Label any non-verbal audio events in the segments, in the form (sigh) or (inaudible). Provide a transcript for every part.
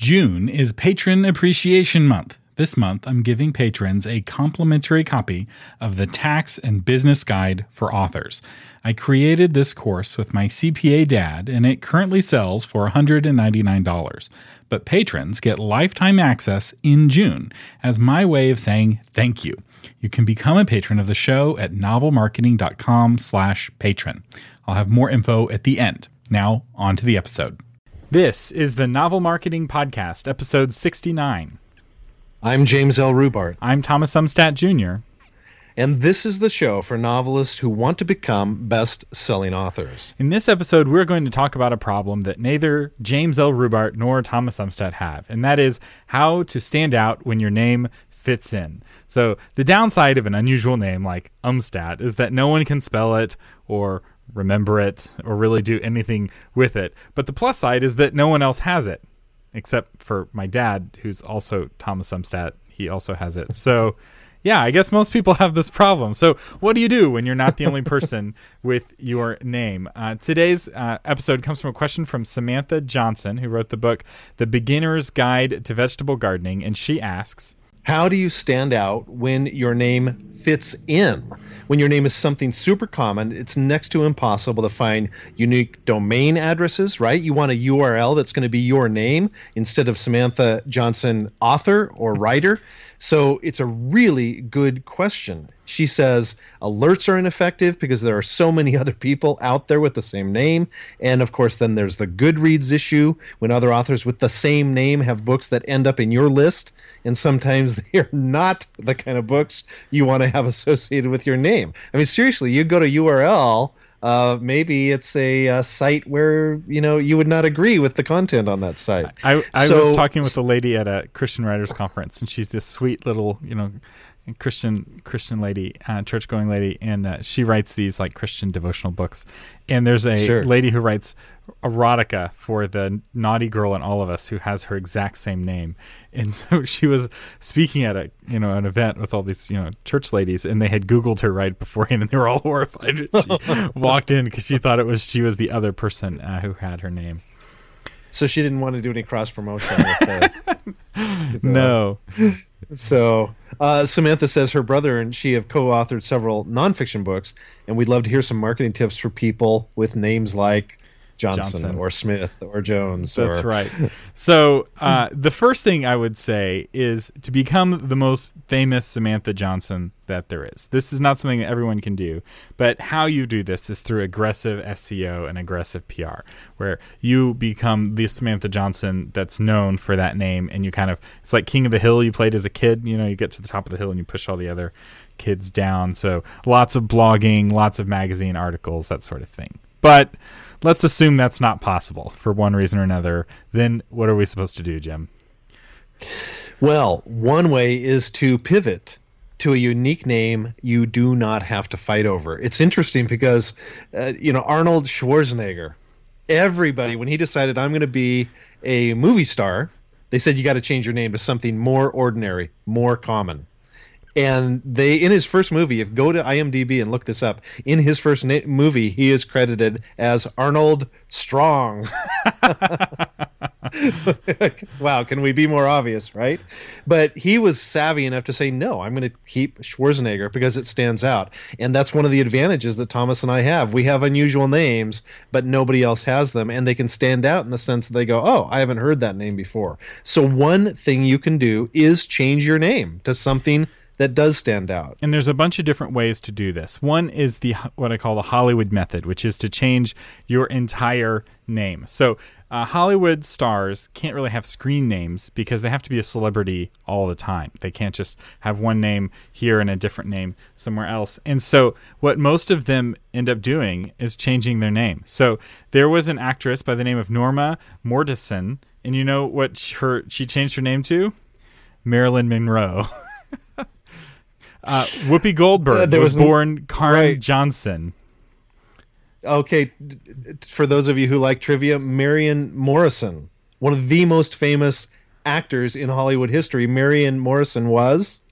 June is Patron Appreciation Month. This month, I'm giving patrons a complimentary copy of the Tax and Business Guide for Authors. I created this course with my CPA dad, and it currently sells for $199. But patrons get lifetime access in June as my way of saying thank you. You can become a patron of the show at novelmarketing.com slash patron. I'll have more info at the end. Now, on to the episode. This is the Novel Marketing Podcast, episode 69. I'm James L. Rubart. I'm Thomas Umstattd Jr. And this is the show for novelists who want to become best selling authors. In this episode, we're going to talk about a problem that neither James L. Rubart nor Thomas Umstattd have, and that is how to stand out when your name fits in. So, the downside of an unusual name like Umstattd is that no one can spell it or remember it or really do anything with it. But the plus side is that no one else has it, except for my dad, who's also Thomas Umstattd. He also has it. So, (laughs) yeah, I guess most people have this problem. So, what do you do when you're not the only person (laughs) with your name? Uh, today's uh, episode comes from a question from Samantha Johnson, who wrote the book The Beginner's Guide to Vegetable Gardening. And she asks, how do you stand out when your name fits in? When your name is something super common, it's next to impossible to find unique domain addresses, right? You want a URL that's going to be your name instead of Samantha Johnson, author or writer. So it's a really good question. She says alerts are ineffective because there are so many (laughs) other people out there with the same name. And of course, then there's the Goodreads issue when other authors with the same name have books that end up in your list. And sometimes (laughs) they are not the kind of books you want to have (laughs) associated with your name. I mean, seriously, you go to URL uh, maybe it's a, a, site where you know you would not agree with the content on that site. I, I so, was talking with a lady at a Christian writers conference, and she's this sweet little you know Christian Christian lady, uh, church going lady, and uh, she writes these like Christian devotional books. And there's a sure. lady who writes erotica for the naughty girl in all of us who has her exact same name. And (laughs) so she was speaking at a you know an event with all these you know church ladies, and they had Googled her right beforehand, (laughs) and they were all horrified. She (laughs) walked in because she thought it was she was the other person uh, who had her name. So she didn't want to do any cross promotion. (laughs) No. So uh, Samantha says her brother and she have co-authored several nonfiction books, and we'd love to hear some marketing tips for people with names like Johnson, Johnson. or Smith or Jones. That's or... right. (laughs) So uh, the first thing I would say is to become the most famous Samantha Johnson that there is. This is not something that everyone can do, but how you do this is through aggressive SEO and aggressive PR, where you become the Samantha Johnson that's known for that name, and you kind of it's like King of the Hill you played as a kid. You know, you get to the top of the hill and you push all the other kids down. So lots of blogging, lots of magazine articles, that sort of thing. But let's assume that's not possible for one reason or another. Then what are we supposed to do, Jim? Well, one way is to pivot to a unique name you do not have to fight over. It's interesting because, uh, you know, Arnold Schwarzenegger, everybody, when he decided I'm going to be a movie star, they said you got to change your name to something more ordinary, more common and they in his first movie if go to imdb and look this up in his first na- movie he is credited as arnold strong. (laughs) Wow can we be more obvious right? But he was savvy enough to say no i'm going to keep schwarzenegger because it stands out. And that's one of the advantages that thomas and i have. We have unusual names but nobody else has them and they can stand out in the sense that they go oh i haven't heard that name before. So one thing you can do is change your name to something that does stand out. And there's a bunch of different ways to do this. One is the what I call the Hollywood method, which is to change your entire name. So uh, Hollywood stars can't really have screen names because they have to be a celebrity all the time. They can't just have one name here and a different name somewhere else. And so, what most of them end up doing is changing their name. So, there was an actress by the name of Norma Mortensen, and you know what her she changed her name to? Marilyn Monroe. (laughs) Uh, Whoopi Goldberg there was, was born Caryn right. Johnson. Okay, for those of you who like trivia, Marion Morrison, one of the most famous actors in Hollywood history. Marion Morrison was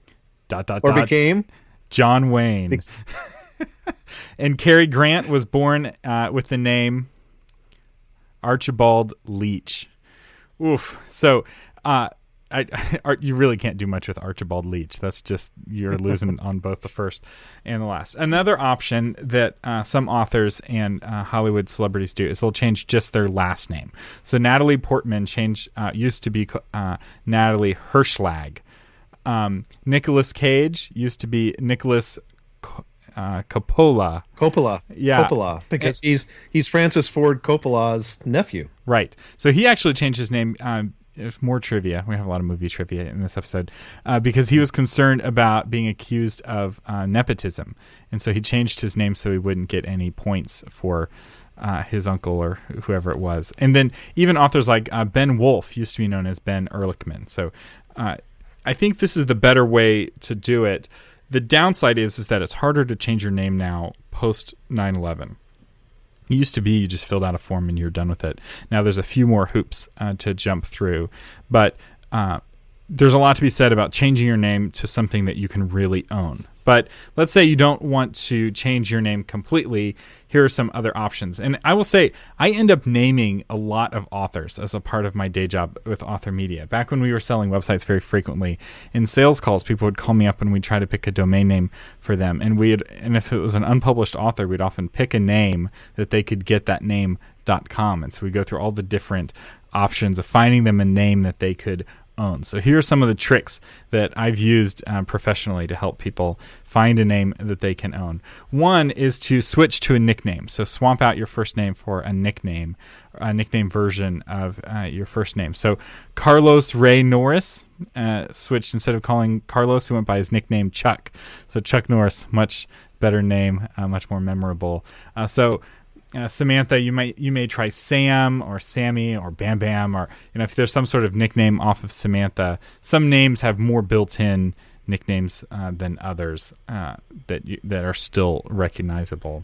dot dot or dot, became John Wayne. Be- (laughs) and Cary Grant was born uh, with the name Archibald Leach, Oof. So, uh, I, (laughs) I, you really can't do much with Archibald Leach. That's just you're losing (laughs) on both the first and the last. Another option that uh, some authors and uh, Hollywood celebrities do is they'll change just their last name. So Natalie Portman changed uh, used to be uh, Natalie Hershlag. Um, Nicolas Cage used to be Nicholas uh, Coppola. Coppola. Yeah. Coppola. Because he's he's Francis Ford Coppola's nephew. Right. So he actually changed his name. Um, more trivia. We have a lot of movie trivia in this episode uh, because he was concerned about being accused of uh, nepotism, and so he changed his name so he wouldn't get any points for uh, his uncle or whoever it was. And then even authors like uh, Ben Wolf used to be known as Ben Ehrlichman. So uh, I think this is the better way to do it. The downside is is that it's harder to change your name now post 9/11. It used to be you just filled out a form and you're done with it. Now there's a few more hoops uh, to jump through, but uh, there's a lot to be said about changing your name to something that you can really own. But let's say you don't want to change your name completely. Here are some other options. And I will say, I end up naming a lot of authors as a part of my day job with Author Media. Back when we were selling websites very frequently, in sales calls, people would call me up and we'd try to pick a domain name for them. And we'd, and if it was an unpublished author, we'd often pick a name that they could get that name.com. And so we go through all the different options of finding them a name that they could own. So here are some of the tricks that I've used um, professionally to help people find a name that they can own. One is to switch to a nickname. So swamp out your first name for a nickname, a nickname version of uh, your first name. So Carlos Ray Norris uh, switched instead of calling Carlos, he went by his nickname Chuck. So Chuck Norris, much better name, uh, much more memorable. Uh, so uh, Samantha, you might you may try Sam or Sammy or Bam Bam or you know if there's some sort of nickname off of Samantha. Some names have more built-in nicknames uh, than others uh, that you, that are still recognizable.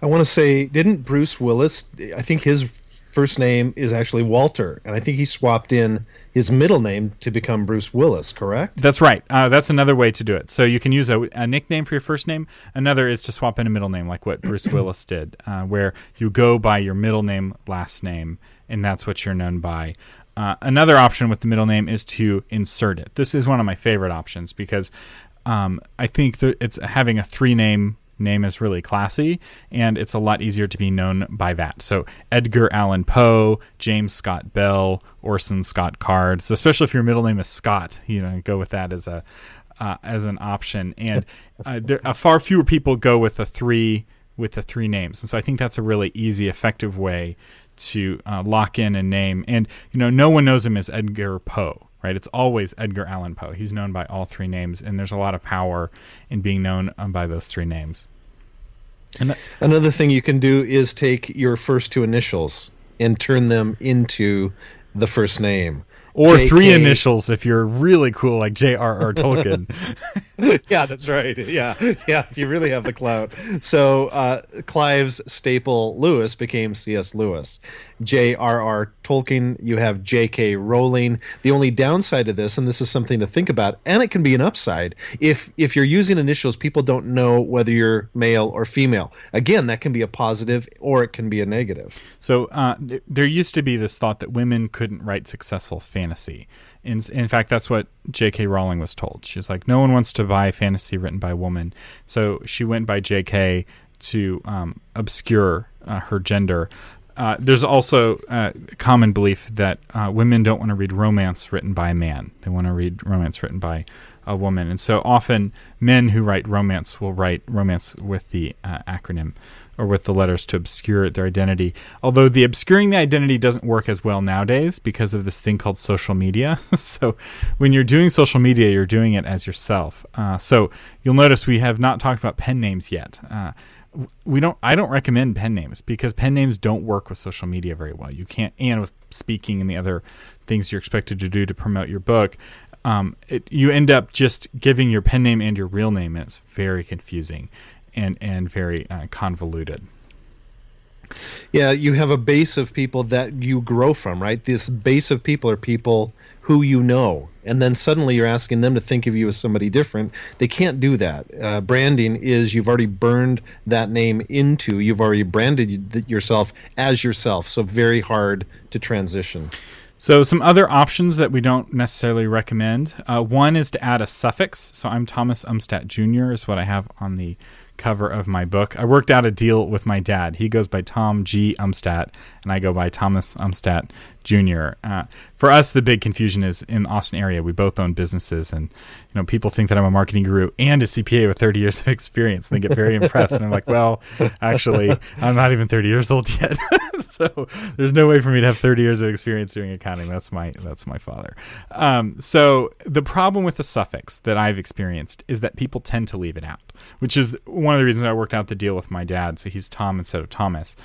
I want to say, didn't Bruce Willis? I think his first name is actually Walter, and I think he swapped in his middle name to become Bruce Willis. Correct? That's right. Uh, that's another way to do it. So you can use a, a, nickname for your first name. Another is to swap in a middle name, like what Bruce (coughs) Willis did, uh, where you go by your middle name, last name, and that's what you're known by. Uh, another option with the middle name is to insert it. This is one of my favorite options because um, I think that it's having a three name name is really classy and it's a lot easier to be known by that. So Edgar Allan Poe, James Scott Bell, Orson Scott Card. So especially if your middle name is Scott, you know, go with that as a uh, as an option. And uh, there, uh, far fewer people go with the three with the three names, and so I think that's a really easy, effective way to uh, lock in a name. And you know, no one knows him as Edgar Poe right? It's always Edgar Allan Poe. He's known by all three names, and there's a lot of power in being known um, by those three names. And Another thing you can do is take your first two initials and turn them into the first name or JK. three initials if you're really cool like J.R.R. (laughs) Tolkien. (laughs) yeah, that's right. Yeah, yeah. If you really have the clout. So uh, Clive Staples Lewis became C.S. Lewis. J.R.R. Tolkien. You have J.K. Rowling. The only downside to this, and this is something to think about, and it can be an upside, if if you're using initials, people don't know whether you're male or female. Again, that can be a positive or it can be a negative. So uh, th- there used to be this thought that women couldn't write successful fantasy. In, in fact, that's what J.K. Rowling was told. She's like, no one wants to buy fantasy written by a woman. So she went by J.K. to um, obscure uh, her gender. Uh, there's also a common belief that uh, women don't want to read romance written by a man. They want to read romance written by a woman. And so often men who write romance will write romance with the uh, acronym or with the letters to obscure their identity. Although the obscuring the identity doesn't work as well nowadays because of this thing called social media. (laughs) so when you're doing social media, you're doing it as yourself. Uh, so you'll notice we have not talked about pen names yet. Uh, we don't I don't recommend pen names because pen names don't work with social media very well. You can't and with speaking and the other things you're expected to do to promote your book. Um, it, you end up just giving your pen name and your real name, and it's very confusing and and very uh, convoluted. Yeah, you have a base of people that you grow from, right? This base of people are people who you know, and then suddenly you're asking them to think of you as somebody different. They can't do that. Uh, branding is you've already burned that name into, you've already branded yourself as yourself, so very hard to transition. So, some other options that we don't necessarily recommend. Uh, one is to add a suffix. So, I'm Thomas Umstattd Jr., is what I have on the cover of my book. I worked out a deal with my dad. He goes by Tom G. Umstattd, and I go by Thomas Umstattd Jr. Uh, for us, the big confusion is in the Austin area. We both own businesses, and you know people think that I'm a marketing guru and a CPA with 30 years of (laughs) experience, and they get very impressed. And I'm like, well, actually, I'm not even 30 years old yet, (laughs) so there's no way for me to have 30 years of experience doing accounting. That's my that's my father. Um, so the problem with the suffix that I've experienced is that people tend to leave it out, which is one of the reasons I worked out the deal with my dad. So he's Tom instead of Thomas.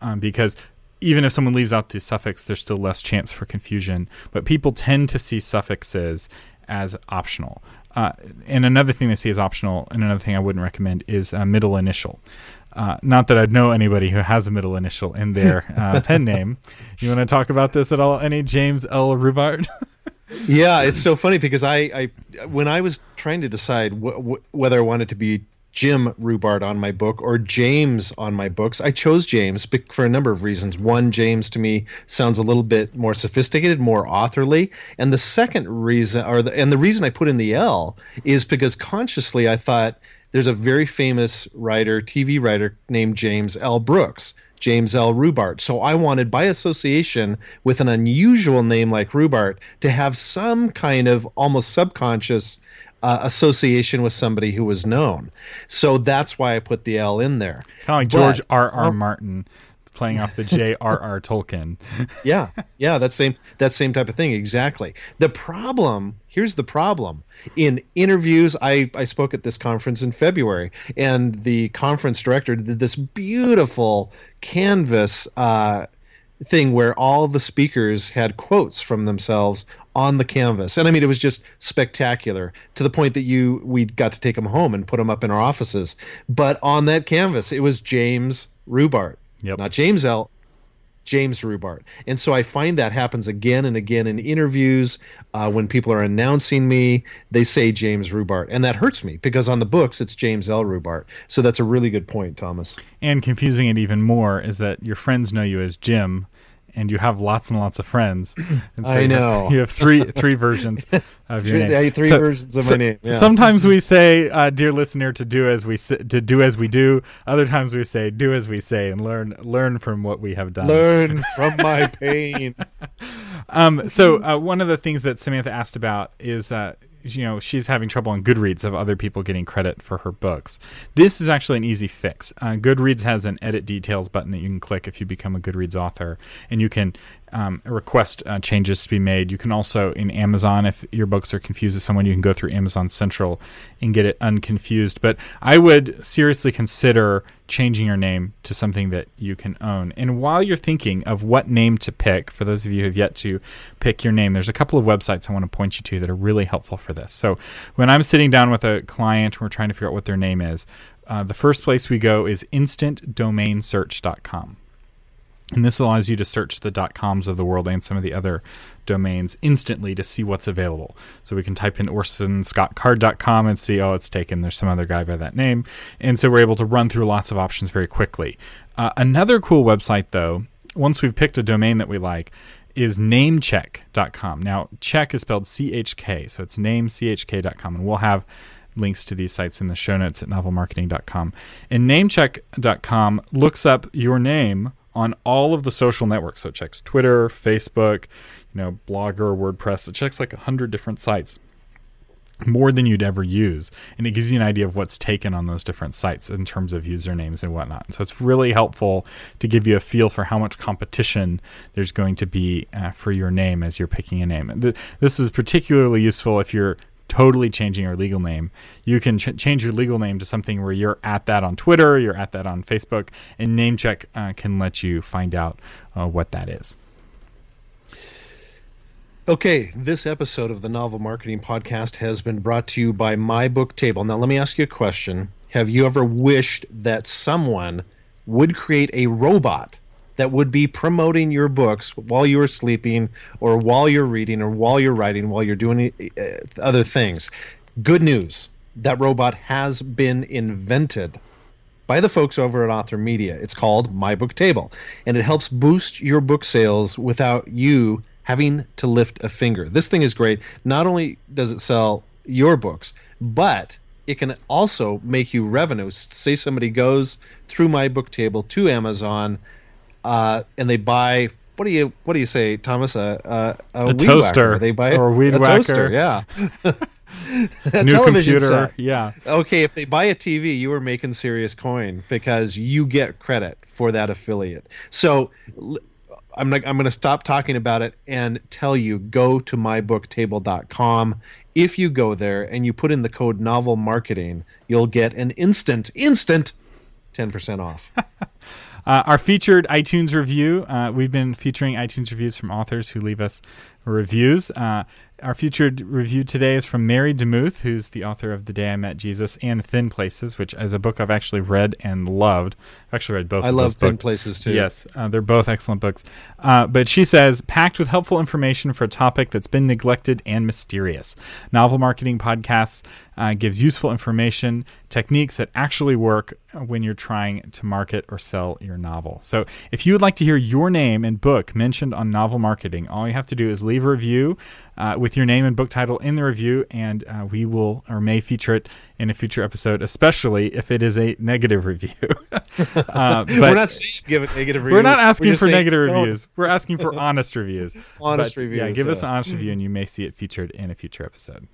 Um, because even if someone leaves out the suffix, there's still less chance for confusion. But people tend to see suffixes as optional. Uh, and another thing they see as optional, and another thing I wouldn't recommend is a middle initial. Uh, not that I'd know anybody who has a middle initial in their (laughs) uh, pen name. You want to talk about this at all? Any James L. Rubart? (laughs) yeah, it's so funny because I, I when I was trying to decide wh- wh- whether I wanted to be Jim Rubart on my book or James on my books. I chose James for a number of reasons. One, James to me sounds a little bit more sophisticated, more authorly, and the second reason, or the, and the reason I put in the L is because consciously I thought there's a very famous writer, TV writer named James L. Brooks. James L. Rubart. So I wanted, by association with an unusual name like Rubart, to have some kind of almost subconscious uh, association with somebody who was known. So that's why I put the L in there. Kind of like George R. R. Um, Martin playing off the J.R.R. Tolkien. (laughs) yeah, yeah, that same that same type of thing exactly. The problem here's the problem in interviews. I I spoke at this conference in February, and the conference director did this beautiful canvas. Uh, thing where all the speakers had quotes from themselves on the canvas. And I mean, it was just spectacular to the point that you we got to take them home and put them up in our offices. But on that canvas, it was James Rubart, yep. not James L. James Rubart. And so I find that happens again and again in interviews. Uh, when people are announcing me, they say James Rubart. And that hurts me because on the books, it's James L. Rubart. So that's a really good point, Thomas. And confusing it even more is that your friends know you as Jim and you have lots and lots of friends. (clears throat) So I know you have, three three versions (laughs) of your name. Three so, versions of so, my name. Yeah. Sometimes we say, uh, "Dear listener," to do as we to do as we do. Other times we say, "Do as we say," and learn learn from what we have done. Learn (laughs) from my pain. (laughs) um, so uh, one of the things that Samantha asked about is. Uh, you know she's having trouble on Goodreads of other people getting credit for her books. This is actually an easy fix. Uh, Goodreads has an edit details button that you can click if you become a Goodreads author, and you can um, request uh, changes to be made. You can also in Amazon, if your books are confused with someone, you can go through Amazon Central and get it unconfused. But I would seriously consider changing your name to something that you can own. And while you're thinking of what name to pick, for those of you who have yet to pick your name, there's a couple of websites I want to point you to that are really helpful for this. So when I'm sitting down with a client, we're trying to figure out what their name is. Uh, the first place we go is instantdomainsearch.com. And this allows you to search the .coms of the world and some of the other domains instantly to see what's available. So we can type in orsonscottcard.com and see, oh, it's taken. There's some other guy by that name. And so we're able to run through lots of options very quickly. Uh, another cool website, though, once we've picked a domain that we like, is namecheck.com. Now, check is spelled C H K, so it's namechk.com. And we'll have links to these sites in the show notes at novelmarketing.com. And namecheck.com looks up your name on all of the social networks. So it checks Twitter, Facebook, you know, Blogger, WordPress. It checks like a hundred different sites, more than you'd ever use, and it gives you an idea of what's taken on those different sites in terms of usernames and whatnot. So it's really helpful to give you a feel for how much competition there's going to be uh, for your name as you're picking a name. This is particularly useful if you're totally changing your legal name. You can ch- change your legal name to something where you're at that on Twitter, you're at that on Facebook, and NameCheck uh, can let you find out uh, what that is. Okay, this episode of the Novel Marketing Podcast has been brought to you by My Book Table. Now, let me ask you a question. Have you ever wished that someone would create a robot that would be promoting your books while you are sleeping or while you're reading or while you're writing while you're doing uh, other things. Good news that robot has been invented by the folks over at author media. It's called my book table and it helps boost your book sales without you having to lift a finger. This thing is great. Not only does it sell your books but it can also make you revenue. Say somebody goes through my book table to Amazon, uh, and they buy what do you what do you say, Thomas? A, a, a, a toaster. Whacker. They buy or a weed a whacker. toaster. Yeah. (laughs) (laughs) a New computer. Set. Yeah. Okay, if they buy a TV, you are making serious coin because you get credit for that affiliate. So I'm like I'm going to stop talking about it and tell you go to mybooktable.com if you go there and you put in the code novel marketing, you'll get an instant, instant 10% off. (laughs) uh, our featured iTunes review. Uh, we've been featuring iTunes reviews from authors who leave us reviews. Uh, our featured review today is from Mary DeMuth, who's the author of The Day I Met Jesus and Thin Places, which is a book I've actually read and loved. I've actually read both. I love Thin books. Places too. Yes, uh, they're both excellent books. Uh, but she says, packed with helpful information for a topic that's been neglected and mysterious. Novel marketing podcasts uh, gives useful information, techniques that actually work when you're trying to market or sell your novel. So, if you would like to hear your name and book mentioned on novel marketing, all you have to do is leave a review uh, with your name and book title in the review, and uh, we will or may feature it in a future episode, especially if it is a negative review. (laughs) uh, (laughs) we're not saying give a negative review. We're not asking we're for negative don't. reviews. We're asking for (laughs) honest reviews. honest but, reviews. Yeah, give yeah. us an honest review, and you may see it featured in a future episode.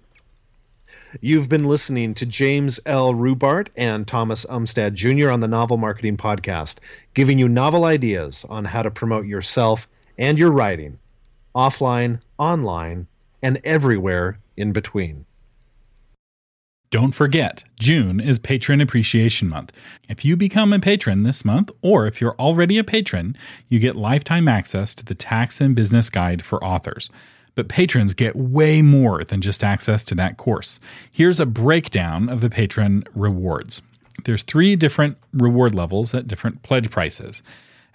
You've been listening to James L. Rubart and Thomas Umstattd Jr. on the Novel Marketing Podcast, giving you novel ideas on how to promote yourself and your writing offline, online, and everywhere in between. Don't forget, June is Patron Appreciation Month. If you become a patron this month, or if you're already a patron, you get lifetime access to the Tax and Business Guide for Authors. But patrons get way more than just access to that course. Here's a breakdown of the patron rewards. There's three different reward levels at different pledge prices.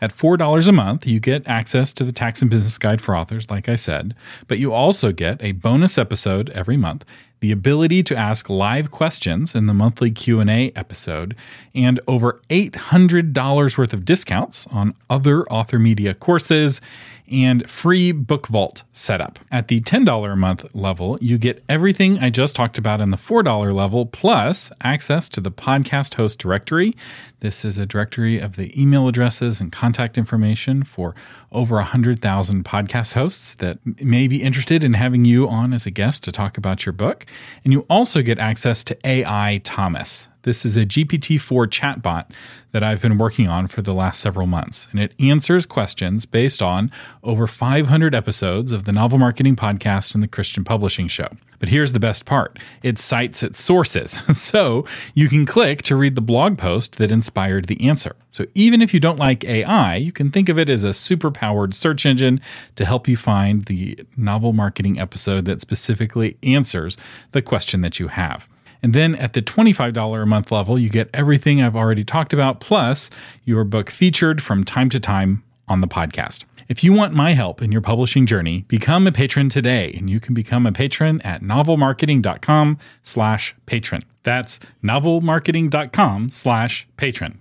At $4 a month, you get access to the Tax and Business Guide for Authors, like I said, but you also get a bonus episode every month, the ability to ask live questions in the monthly Q&A episode, and over $800 worth of discounts on other author media courses and free Book Vault setup. At the $10 a month level, you get everything I just talked about in the $4 level, plus access to the podcast host directory. This is a directory of the email addresses and contact information for over 100,000 podcast hosts that may be interested in having you on as a guest to talk about your book. And you also get access to AI Thomas. This is a GPT 4 chatbot that I've been working on for the last several months, and it answers questions based on over 500 episodes of the Novel Marketing Podcast and the Christian Publishing Show. But here's the best part it cites its sources, (laughs) so you can click to read the blog post that inspired the answer. So even if you don't like AI, you can think of it as a super powered search engine to help you find the novel marketing episode that specifically answers the question that you have. And then at the $25 a month level, you get everything I've already talked about, plus your book featured from time to time on the podcast. If you want my help in your publishing journey, become a patron today, and you can become a patron at novelmarketing.com slash patron. That's novelmarketing.com slash patron.